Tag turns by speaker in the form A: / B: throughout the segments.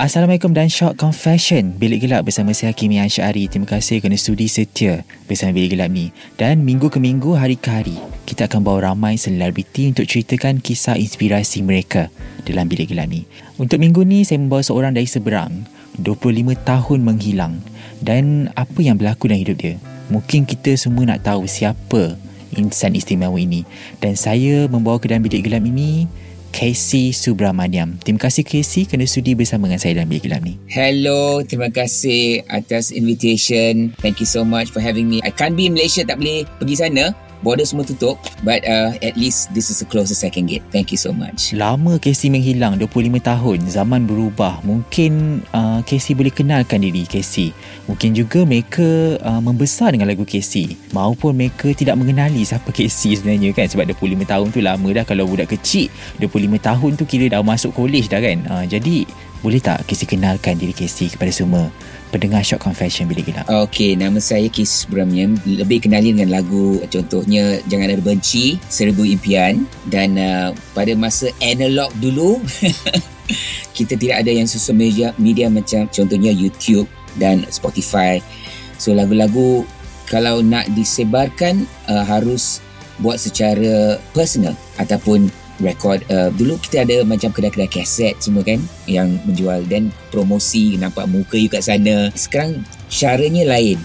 A: Assalamualaikum dan Shock Confession. Bilik Gelap bersama saya Hakimi Ansyari. Terima kasih kerana studi setia bersama Bilik Gelap ni. Dan minggu ke minggu, hari ke hari Kita akan bawa ramai selebriti untuk ceritakan kisah inspirasi mereka dalam Bilik Gelap ni. Untuk minggu ni, saya membawa seorang dari seberang 25 tahun menghilang. Dan apa yang berlaku dalam hidup dia? Mungkin kita semua nak tahu siapa insan istimewa ini. Dan saya membawa ke dalam Bilik Gelap ini Casey Subramaniam. Terima kasih Casey kerana sudi bersama dengan saya dalam bilik gelap ni.
B: Hello, terima kasih atas invitation. Thank you so much for having me. I can't be in Malaysia, tak boleh pergi sana border semua tutup but uh, at least this is the closest I can get. Thank you so much.
A: Lama Casey menghilang 25 tahun. Zaman berubah. Mungkin uh, Casey boleh kenalkan diri Casey mungkin juga mereka uh, membesar dengan lagu Casey maupun mereka tidak mengenali siapa Casey sebenarnya kan? Sebab 25 tahun tu lama dah. Kalau budak kecil 25 tahun tu kira dah masuk college dah kan? Uh, jadi boleh tak Casey kenalkan diri Casey kepada semua pendengar Shock Confession Bila Gelap?
B: Okey, nama saya Casey Subramaniam. Lebih kenali dengan lagu contohnya Jangan Ada Benci, Seribu Impian. Dan uh, pada masa analog dulu, kita tidak ada yang social media, media macam contohnya YouTube dan Spotify. So lagu-lagu kalau nak disebarkan uh, harus buat secara personal ataupun record uh, dulu kita ada macam kedai-kedai kaset semua kan yang menjual. Dan promosi nampak muka you kat sana. Sekarang caranya lain.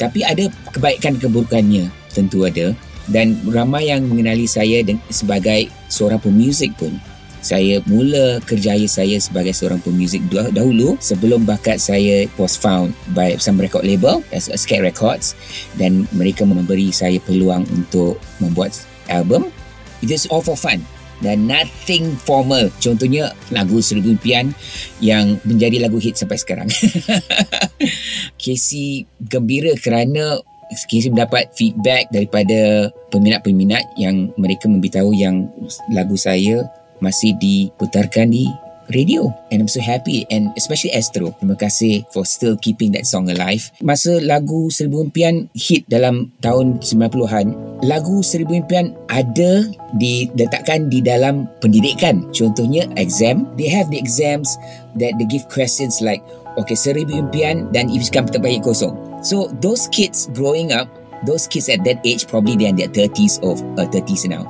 B: Tapi ada kebaikan keburukannya tentu ada. Dan ramai yang mengenali saya sebagai seorang pemuzik pun. Saya mula kerjaya saya sebagai seorang pemuzik dahulu sebelum bakat saya was found by some record label as a Records. Dan mereka memberi saya peluang untuk membuat album. It is all for fun dan nothing formal. Contohnya lagu Seribu Impian yang menjadi lagu hit sampai sekarang. Casey gembira kerana Casey mendapat feedback daripada peminat-peminat yang mereka memberitahu yang lagu saya masih diputarkan di radio. And I'm so happy. And especially Astro. Terima kasih for still keeping that song alive. Masa lagu Seribu Impian hit dalam tahun 90-an lagu Seribu Impian ada diletakkan di dalam pendidikan. Contohnya exam. They have the exams that they give questions like okay Seribu Impian dan ibiskan terbaik kosong. So those kids growing up those kids at that age probably they're in their 30s or uh, 30s now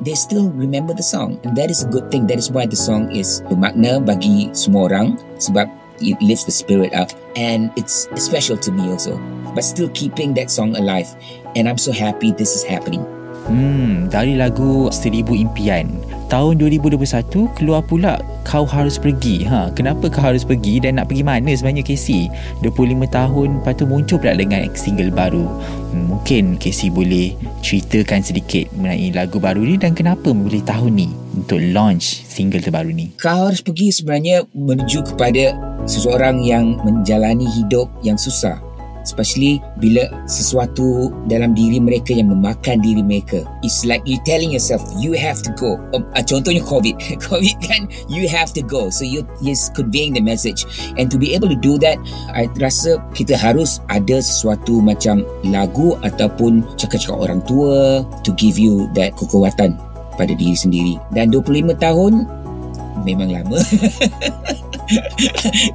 B: they still remember the song. And that is a good thing. That is why the song is bermakna bagi semua orang sebab it lifts the spirit up. And it's special to me also. But still keeping that song alive. And I'm so happy this is happening
A: Hmm, dari lagu Seribu Impian tahun 2021 keluar pula Kau Harus Pergi. Ha, kenapa kau harus pergi dan nak pergi mana sebenarnya Casey? 25 tahun lepas tu muncul pula dengan single baru. Hmm, mungkin Casey boleh ceritakan sedikit mengenai lagu baru ni dan kenapa memilih tahun ni untuk launch single terbaru ni.
B: Kau Harus Pergi sebenarnya menuju kepada seseorang yang menjalani hidup yang susah especially bila sesuatu dalam diri mereka yang memakan diri mereka. It's like you telling yourself you have to go. Uh, contohnya covid. Covid kan you have to go. So you is conveying the message. And to be able to do that I rasa kita harus ada sesuatu macam lagu ataupun cakap-cakap orang tua to give you that kekuatan pada diri sendiri. Dan 25 tahun memang lama.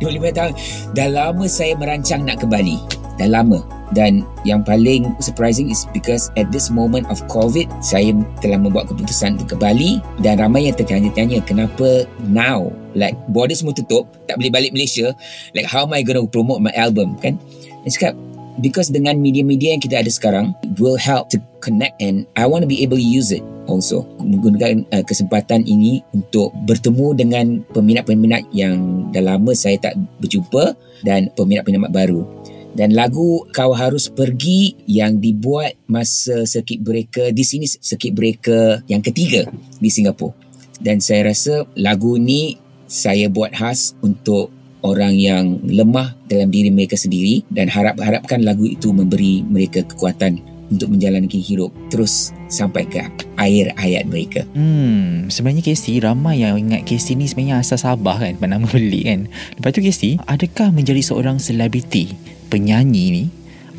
B: 25 tahun. Dah lama saya merancang nak kembali dah lama. Dan yang paling surprising is because at this moment of COVID saya telah membuat keputusan untuk ke Bali dan ramai yang tertanya-tanya kenapa now? Like border semua tutup tak boleh balik Malaysia. Like how am I going to promote my album kan? Dan cakap because dengan media-media yang kita ada sekarang will help to connect and I want to be able to use it also. Menggunakan uh, kesempatan ini untuk bertemu dengan peminat-peminat yang dah lama saya tak berjumpa dan peminat-peminat baru dan lagu Kau Harus Pergi yang dibuat masa circuit breaker di sini circuit breaker yang ketiga di Singapura dan saya rasa lagu ni saya buat khas untuk orang yang lemah dalam diri mereka sendiri dan harap-harapkan lagu itu memberi mereka kekuatan untuk menjalankan hidup terus sampai ke akhir hayat mereka.
A: Hmm, sebenarnya Casey ramai yang ingat Casey ni sebenarnya asal Sabah kan, nama beli kan. Lepas tu Casey, adakah menjadi seorang selebriti, penyanyi ni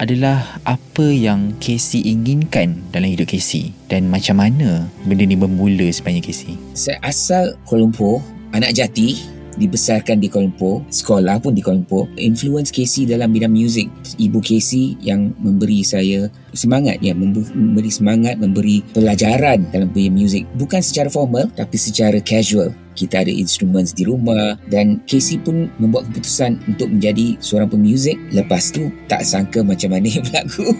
A: adalah apa yang Casey inginkan dalam hidup Casey dan macam mana benda ni bermula sebenarnya Casey?
B: Saya asal Kuala Lumpur, anak jati dibesarkan di Kuala Lumpur, sekolah pun di Kuala Lumpur. Influence Casey dalam bidang muzik. Ibu Casey yang memberi saya semangat, ya, memberi semangat, memberi pelajaran dalam bidang muzik. Bukan secara formal, tapi secara casual kita ada instrumen di rumah dan Casey pun membuat keputusan untuk menjadi seorang pemuzik. Lepas tu tak sangka macam mana berlaku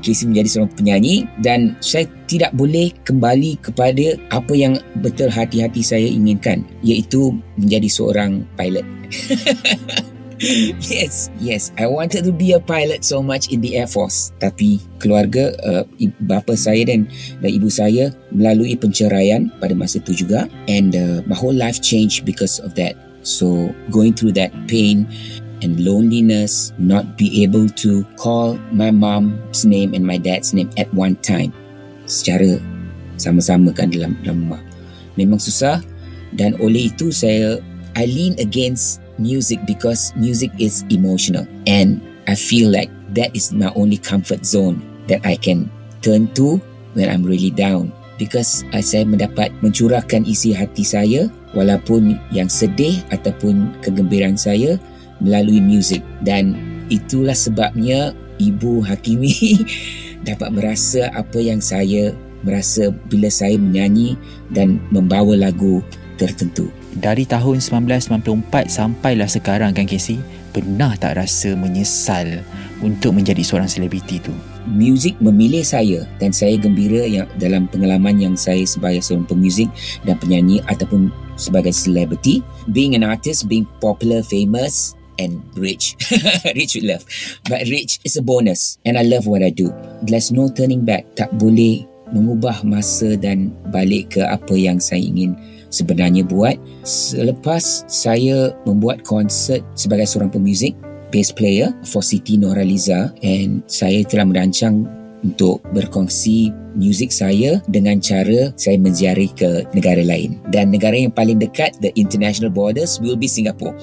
B: Casey menjadi seorang penyanyi dan saya tidak boleh kembali kepada apa yang betul hati-hati saya inginkan iaitu menjadi seorang pilot yes, yes. I wanted to be a pilot so much in the Air Force. Tapi keluarga, uh, bapa saya dan, dan ibu saya melalui penceraian pada masa itu juga. And uh, my whole life changed because of that. So going through that pain and loneliness, not be able to call my mom's name and my dad's name at one time. Secara sama-sama kan dalam, dalam rumah. Memang susah dan oleh itu saya I lean against music because music is emotional. And I feel like that is my only comfort zone that I can turn to when I'm really down. Because uh, saya mendapat mencurahkan isi hati saya walaupun yang sedih ataupun kegembiraan saya melalui music. Dan itulah sebabnya ibu Hakimi dapat merasa apa yang saya merasa bila saya menyanyi dan membawa lagu tertentu
A: dari tahun 1994 sampailah sekarang kan Casey pernah tak rasa menyesal untuk menjadi seorang selebriti tu?
B: Muzik memilih saya dan saya gembira yang dalam pengalaman yang saya sebagai seorang pemuzik dan penyanyi ataupun sebagai selebriti. Being an artist being popular famous and rich. Rich with love. But rich is a bonus and I love what I do. There's no turning back. Tak boleh mengubah masa dan balik ke apa yang saya ingin sebenarnya buat. Selepas saya membuat konsert sebagai seorang pemuzik bass player for Siti Noraliza and saya telah merancang untuk berkongsi muzik saya dengan cara saya menziarahi ke negara lain. Dan negara yang paling dekat the international borders will be Singapore.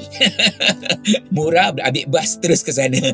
B: Murah ambil bas terus ke sana.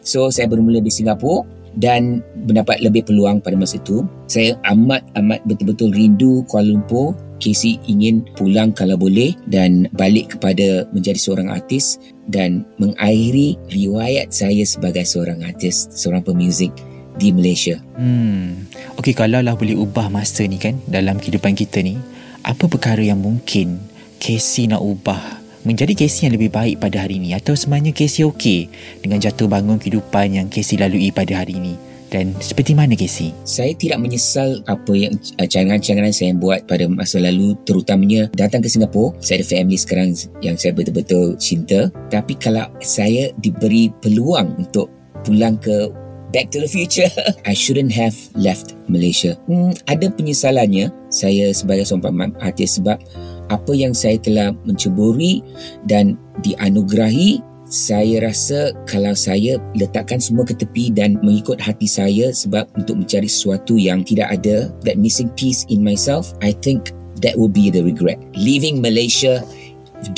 B: So saya bermula di Singapura dan mendapat lebih peluang pada masa itu. Saya amat amat betul-betul rindu Kuala Lumpur Casey ingin pulang kalau boleh dan balik kepada menjadi seorang artis dan mengakhiri riwayat saya sebagai seorang artis, seorang pemuzik di Malaysia.
A: Hmm. Okey, kalau lah boleh ubah masa ni kan dalam kehidupan kita ni, apa perkara yang mungkin Casey nak ubah menjadi Casey yang lebih baik pada hari ini atau sebenarnya Casey okey dengan jatuh bangun kehidupan yang Casey lalui pada hari ini? Dan seperti mana Casey?
B: Saya tidak menyesal apa yang uh, cadangan-cadangan saya buat pada masa lalu terutamanya datang ke Singapura. Saya ada family sekarang yang saya betul-betul cinta. Tapi kalau saya diberi peluang untuk pulang ke Back to the future. I shouldn't have left Malaysia. Hmm, ada penyesalannya saya sebagai seorang artis sebab apa yang saya telah menceburi dan dianugerahi saya rasa kalau saya letakkan semua ke tepi dan mengikut hati saya sebab untuk mencari sesuatu yang tidak ada that missing piece in myself I think that will be the regret. Leaving Malaysia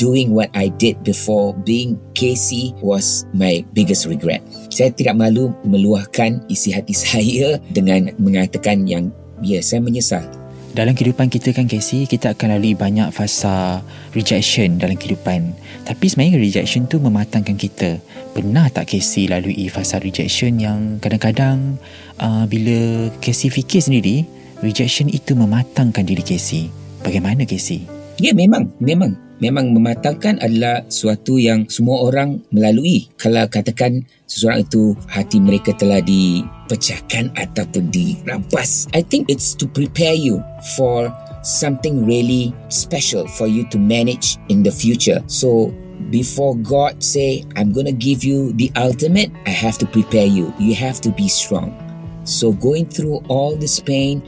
B: doing what I did before being Casey was my biggest regret. Saya tidak malu meluahkan isi hati saya dengan mengatakan yang ya yeah, saya menyesal
A: dalam kehidupan kita kan Casey kita akan lalui banyak fasa rejection dalam kehidupan. Tapi sebenarnya rejection tu mematangkan kita. Pernah tak Casey lalui fasa rejection yang kadang-kadang uh, bila Casey fikir sendiri rejection itu mematangkan diri Casey? Bagaimana Casey?
B: Ya memang memang memang mematangkan adalah suatu yang semua orang melalui. Kalau katakan seseorang itu hati mereka telah dipecahkan ataupun dirampas. I think it's to prepare you for something really special for you to manage in the future. So before God say, I'm going to give you the ultimate, I have to prepare you. You have to be strong. So going through all this pain,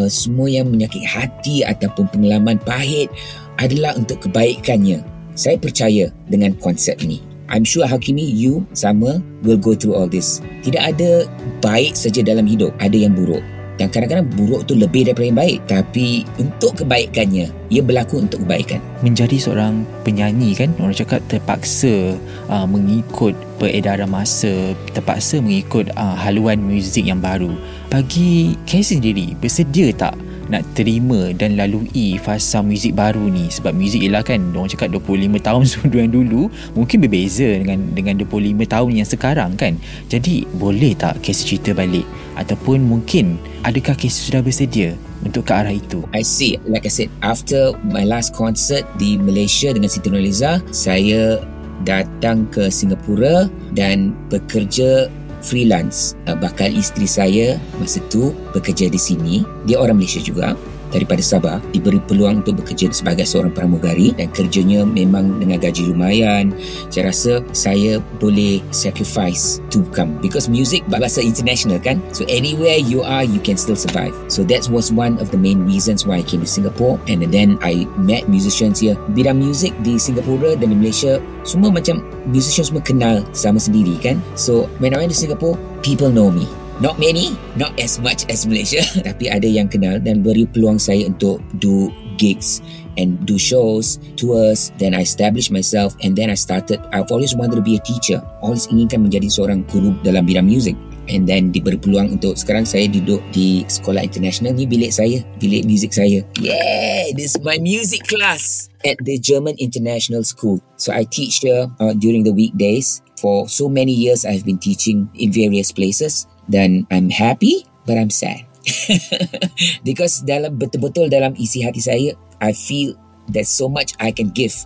B: uh, semua yang menyakit hati ataupun pengalaman pahit adalah untuk kebaikannya. Saya percaya dengan konsep ini. I'm sure Hakimi, you sama will go through all this. Tidak ada baik saja dalam hidup, ada yang buruk. Dan kadang-kadang buruk tu lebih daripada yang baik. Tapi untuk kebaikannya, ia berlaku untuk kebaikan.
A: Menjadi seorang penyanyi kan, orang cakap terpaksa uh, mengikut peredaran masa, terpaksa mengikut uh, haluan muzik yang baru. Bagi Casey sendiri, bersedia tak nak terima dan lalui fasa muzik baru ni. Sebab muzik ialah kan orang cakap 25 tahun yang dulu mungkin berbeza dengan dengan 25 tahun yang sekarang kan. Jadi boleh tak Casey cerita balik? Ataupun mungkin adakah Casey sudah bersedia untuk ke arah itu?
B: I see. Like I said after my last concert di Malaysia dengan Siti Nurhaliza saya datang ke Singapura dan bekerja freelance. Uh, bakal isteri saya masa tu bekerja di sini. Dia orang Malaysia juga daripada Sabah diberi peluang untuk bekerja sebagai seorang pramugari dan kerjanya memang dengan gaji lumayan. Saya rasa saya boleh sacrifice to come. Because music bahasa international kan? So anywhere you are you can still survive. So that was one of the main reasons why I came to Singapore. And then I met musicians here. Bidang music di Singapura dan di Malaysia semua macam musicians semua kenal sama sendiri kan? So when I went to Singapore people know me Not many, not as much as Malaysia, tapi ada yang kenal dan beri peluang saya untuk do gigs and do shows, tours. Then I established myself and then I started. I've always wanted to be a teacher. Always inginkan menjadi seorang guru dalam bidang music. And then diberi peluang untuk sekarang saya duduk di sekolah international ni bilik saya, bilik music saya. Yeah, this is my music class at the German International School. So I teach here uh, during the weekdays. For so many years, I've been teaching in various places dan I'm happy but I'm sad. Because dalam betul-betul dalam isi hati saya I feel there's so much I can give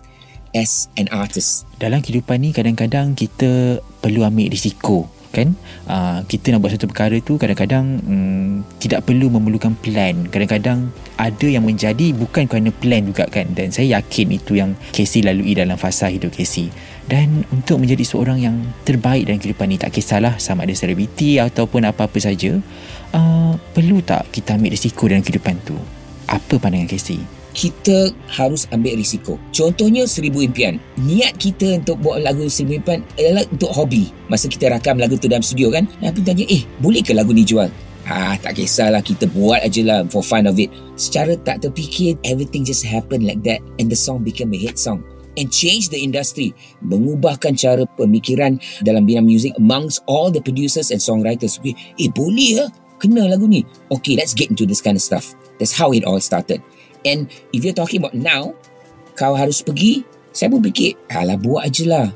B: as an artist.
A: Dalam kehidupan ni kadang-kadang kita perlu ambil risiko kan? Uh, kita nak buat satu perkara tu kadang-kadang um, tidak perlu memerlukan plan. Kadang-kadang ada yang menjadi bukan kerana plan juga kan? Dan saya yakin itu yang Casey lalui dalam fasa hidup Casey. Dan untuk menjadi seorang yang terbaik dalam kehidupan ni tak kisahlah sama ada selebriti ataupun apa-apa saja uh, perlu tak kita ambil risiko dalam kehidupan tu? Apa pandangan Casey
B: kita harus ambil risiko. Contohnya Seribu Impian. Niat kita untuk buat lagu Seribu Impian adalah untuk hobi. Masa kita rakam lagu tu dalam studio kan, Nabi tanya, eh, boleh ke lagu ni jual? Ah, tak kisahlah kita buat aja lah for fun of it. Secara tak terfikir, everything just happen like that and the song became a hit song and change the industry mengubahkan cara pemikiran dalam bidang muzik amongst all the producers and songwriters eh boleh ya kena lagu ni okay let's get into this kind of stuff that's how it all started and if you're talking about now kau harus pergi saya pun fikir alah buat aje lah.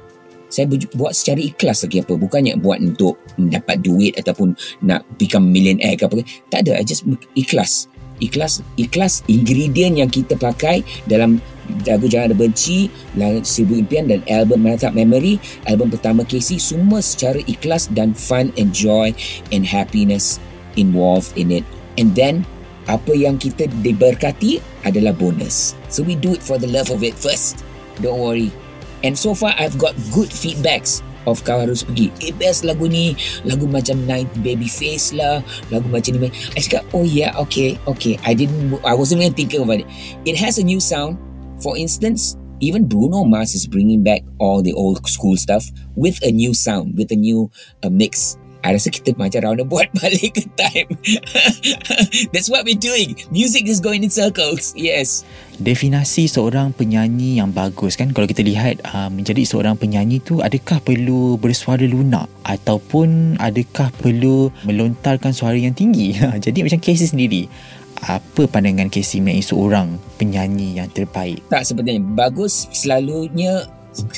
B: Saya buat secara ikhlas lagi apa bukannya buat untuk mendapat duit ataupun nak become millionaire ke apa tak ada I just ikhlas. Ikhlas ikhlas ingredient yang kita pakai dalam lagu Jangan Ada Benci, Seribu Impian dan album Menatap Memory, album pertama Casey, semua secara ikhlas dan fun and joy and happiness involved in it. And then, apa yang kita diberkati adalah bonus. So we do it for the love of it first. Don't worry. And so far, I've got good feedbacks of kau harus pergi. Eh, best lagu ni. Lagu macam Night Baby Face lah. Lagu macam ni. I cakap, oh yeah, okay, okay. I didn't, I wasn't even thinking about it. It has a new sound. For instance, even Bruno Mars is bringing back all the old school stuff with a new sound, with a new uh, mix. I rasa kita macam round buat balik ke time. That's what we're doing. Music is going in circles. Yes.
A: Definasi seorang penyanyi yang bagus kan kalau kita lihat uh, menjadi seorang penyanyi tu adakah perlu bersuara lunak ataupun adakah perlu melontarkan suara yang tinggi. Jadi macam Casey sendiri apa pandangan Casey mengenai seorang penyanyi yang terbaik?
B: Tak sebenarnya. Bagus selalunya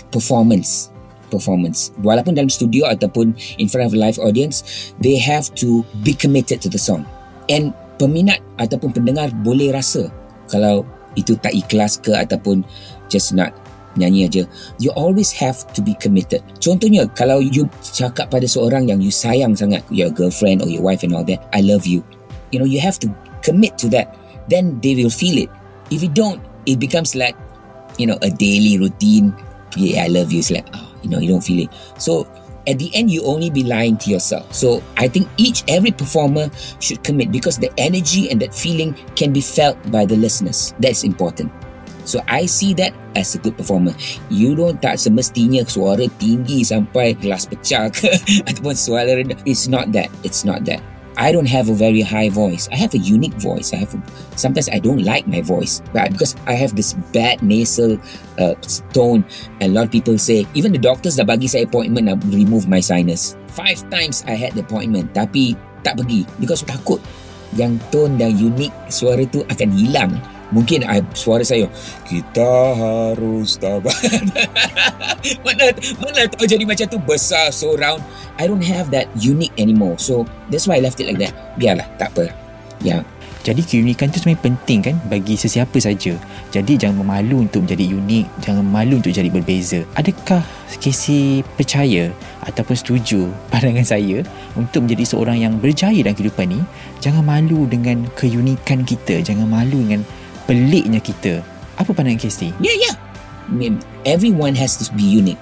B: performance. Performance. Walaupun dalam studio ataupun in front of a live audience, they have to be committed to the song. And peminat ataupun pendengar boleh rasa kalau itu tak ikhlas ke ataupun just not nyanyi aja. You always have to be committed. Contohnya, kalau you cakap pada seorang yang you sayang sangat, your girlfriend or your wife and all that, I love you. You know, you have to commit to that. Then they will feel it. If you don't, it becomes like, you know, a daily routine. Yeah, I love you. It's like, oh, you know, you don't feel it. So, at the end, you only be lying to yourself. So, I think each, every performer should commit because the energy and that feeling can be felt by the listeners. That's important. So I see that as a good performer. You don't tak semestinya suara tinggi sampai gelas pecah ke ataupun suara rendah. It's not that. It's not that. I don't have a very high voice. I have a unique voice. I have a, sometimes I don't like my voice, because I have this bad nasal uh, tone, a lot of people say even the doctors dah bagi saya appointment nak remove my sinus. Five times I had the appointment, tapi tak pergi because takut yang tone dan unique suara tu akan hilang Mungkin I, suara saya Kita harus tabah Mana Mana tahu jadi macam tu Besar so round I don't have that unique anymore So that's why I left it like that Biarlah tak apa yeah.
A: Jadi keunikan tu sebenarnya penting kan bagi sesiapa saja. Jadi jangan memalu untuk menjadi unik, jangan malu untuk jadi berbeza. Adakah Casey percaya ataupun setuju pandangan saya untuk menjadi seorang yang berjaya dalam kehidupan ni? Jangan malu dengan keunikan kita, jangan malu dengan peliknya kita. Apa pandangan Casey?
B: Yeah, yeah. I mean, everyone has to be unique.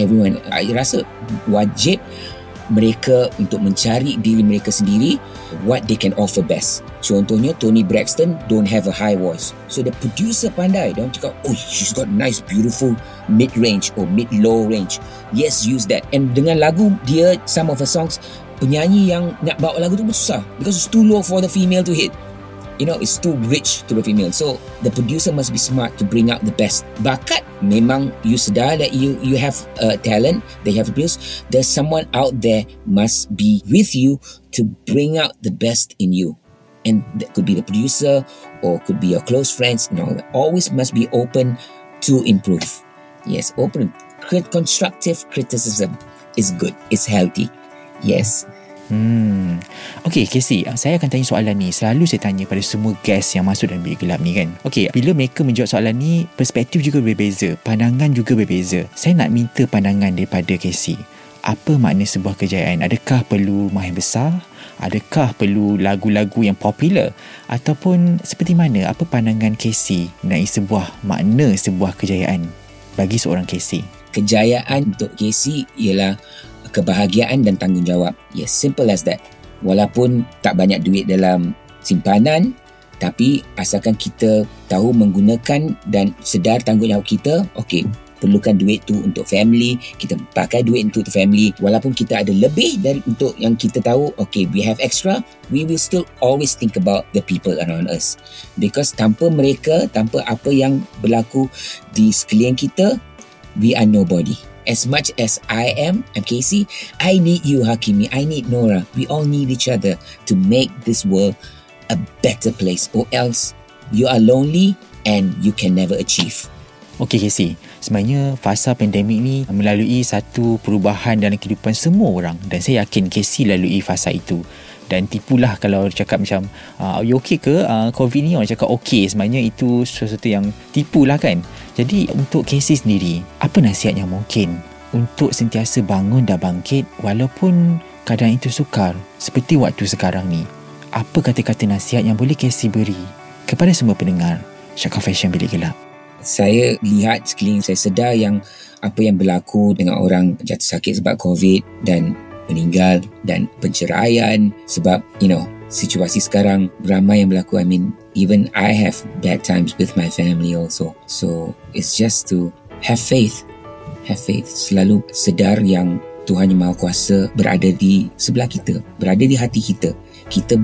B: Everyone, I rasa wajib mereka untuk mencari diri mereka sendiri what they can offer best. Contohnya Tony Braxton don't have a high voice. So the producer pandai. Dia cakap, oh she's got nice beautiful mid range or mid low range. Yes, use that. And dengan lagu dia, some of her songs, penyanyi yang nak bawa lagu tu pun susah. Because it's too low for the female to hit you know it's too rich to the female. So the producer must be smart to bring out the best. Bakat memang you sedar that you you have a talent they have to there's someone out there must be with you to bring out the best in you. And that could be the producer or could be your close friends you know always must be open to improve. Yes open. Constructive criticism is good. It's healthy. Yes
A: Hmm. Okay, Casey, saya akan tanya soalan ni. Selalu saya tanya pada semua guest yang masuk dalam bilik gelap ni kan. Okay, bila mereka menjawab soalan ni, perspektif juga berbeza. Pandangan juga berbeza. Saya nak minta pandangan daripada Casey. Apa makna sebuah kejayaan? Adakah perlu rumah yang besar? Adakah perlu lagu-lagu yang popular? Ataupun seperti mana? Apa pandangan Casey mengenai sebuah makna sebuah kejayaan bagi seorang Casey?
B: Kejayaan untuk Casey ialah kebahagiaan dan tanggungjawab. Yes, simple as that. Walaupun tak banyak duit dalam simpanan, tapi asalkan kita tahu menggunakan dan sedar tanggungjawab kita, okay, perlukan duit tu untuk family, kita pakai duit untuk family. Walaupun kita ada lebih dari untuk yang kita tahu, okay, we have extra, we will still always think about the people around us. Because tanpa mereka, tanpa apa yang berlaku di sekeliling kita, we are nobody as much as I am, I'm Casey, I need you, Hakimi. I need Nora. We all need each other to make this world a better place, or else you are lonely and you can never achieve.
A: Okay, Casey. Sebenarnya fasa pandemik ni melalui satu perubahan dalam kehidupan semua orang dan saya yakin Casey lalui fasa itu dan tipulah kalau cakap macam uh, you okay ke? Uh, covid ni orang cakap okay sebenarnya itu sesuatu yang tipulah kan. Jadi untuk Casey sendiri apa nasihat yang mungkin untuk sentiasa bangun dan bangkit walaupun keadaan itu sukar seperti waktu sekarang ni? Apa kata-kata nasihat yang boleh Casey beri kepada semua pendengar Syakar Fashion Bilik Gelap?
B: Saya lihat sekeliling saya sedar yang apa yang berlaku dengan orang jatuh sakit sebab COVID dan meninggal dan penceraian sebab you know situasi sekarang ramai yang berlaku. I mean even I have bad times with my family also. So it's just to have faith. Have faith. Selalu sedar yang Tuhan Yang Maha Kuasa berada di sebelah kita berada di hati kita. Kita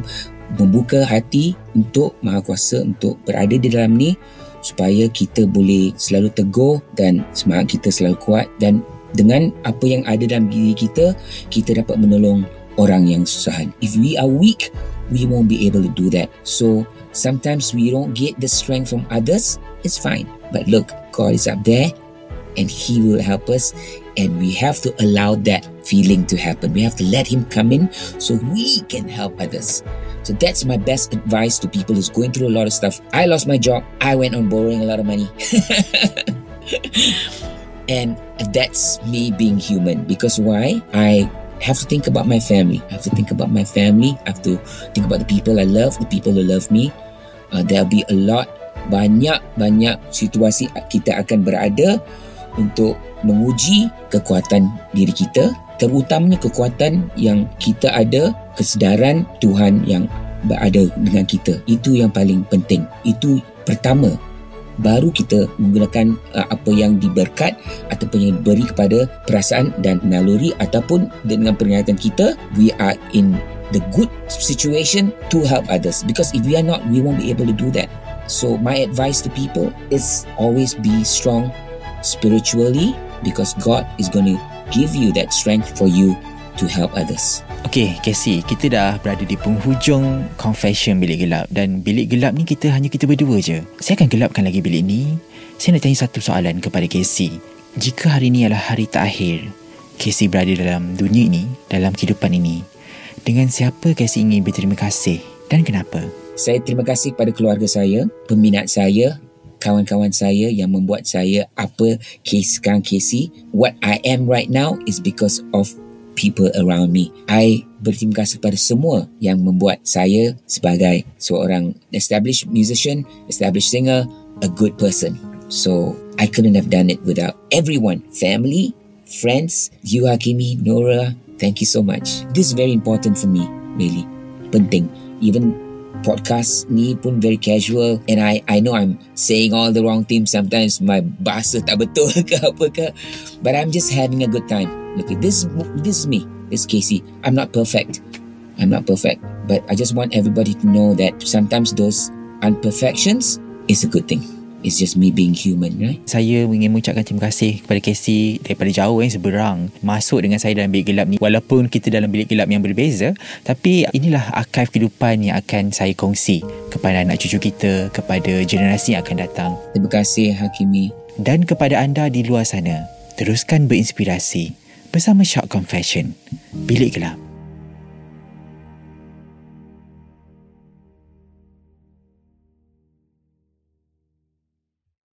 B: membuka hati untuk Maha Kuasa untuk berada di dalam ni supaya kita boleh selalu teguh dan semangat kita selalu kuat dan dengan apa yang ada dalam diri kita, kita dapat menolong orang yang susahan. If we are weak, we won't be able to do that. So, sometimes we don't get the strength from others, it's fine. But look, God is up there and He will help us and we have to allow that feeling to happen. We have to let him come in so we can help others. So that's my best advice to people who's going through a lot of stuff. I lost my job. I went on borrowing a lot of money. and that's me being human because why? I have to think about my family. I have to think about my family. I have to think about the people I love, the people who love me. Uh, there'll be a lot, banyak-banyak situasi kita akan berada untuk menguji kekuatan diri kita, terutamanya kekuatan yang kita ada, kesedaran Tuhan yang berada dengan kita. Itu yang paling penting. Itu pertama baru kita menggunakan uh, apa yang diberkat ataupun yang diberi kepada perasaan dan naluri ataupun dengan peringatan kita we are in the good situation to help others because if we are not we won't be able to do that so my advice to people is always be strong spiritually because God is going to give you that strength for you to help others.
A: Okay, Casey, kita dah berada di penghujung confession bilik gelap dan bilik gelap ni kita hanya kita berdua je. Saya akan gelapkan lagi bilik ni. Saya nak tanya satu soalan kepada Casey. Jika hari ni adalah hari terakhir Casey berada dalam dunia ini, dalam kehidupan ini, dengan siapa Casey ingin berterima kasih dan kenapa?
B: Saya terima kasih kepada keluarga saya, peminat saya, kawan-kawan saya yang membuat saya apa Casey sekarang Casey. What I am right now is because of people around me. I berterima kasih kepada semua yang membuat saya sebagai seorang established musician, established singer, a good person. So, I couldn't have done it without everyone, family, friends, you Hakimi, Nora, thank you so much. This is very important for me, really. Penting. Even podcast ni pun very casual. And I I know I'm saying all the wrong things sometimes. My bahasa tak betul ke apa ke. But I'm just having a good time. Look at this this is me. This is Casey. I'm not perfect. I'm not perfect. But I just want everybody to know that sometimes those imperfections is a good thing It's just me being human, right?
A: Saya ingin mengucapkan terima kasih kepada Casey daripada jauh yang seberang masuk dengan saya dalam bilik gelap ni. Walaupun kita dalam bilik gelap yang berbeza, tapi inilah archive kehidupan yang akan saya kongsi kepada anak cucu kita, kepada generasi yang akan datang.
B: Terima kasih Hakimi.
A: Dan kepada anda di luar sana, teruskan berinspirasi bersama Shock Confession, Bilik Gelap.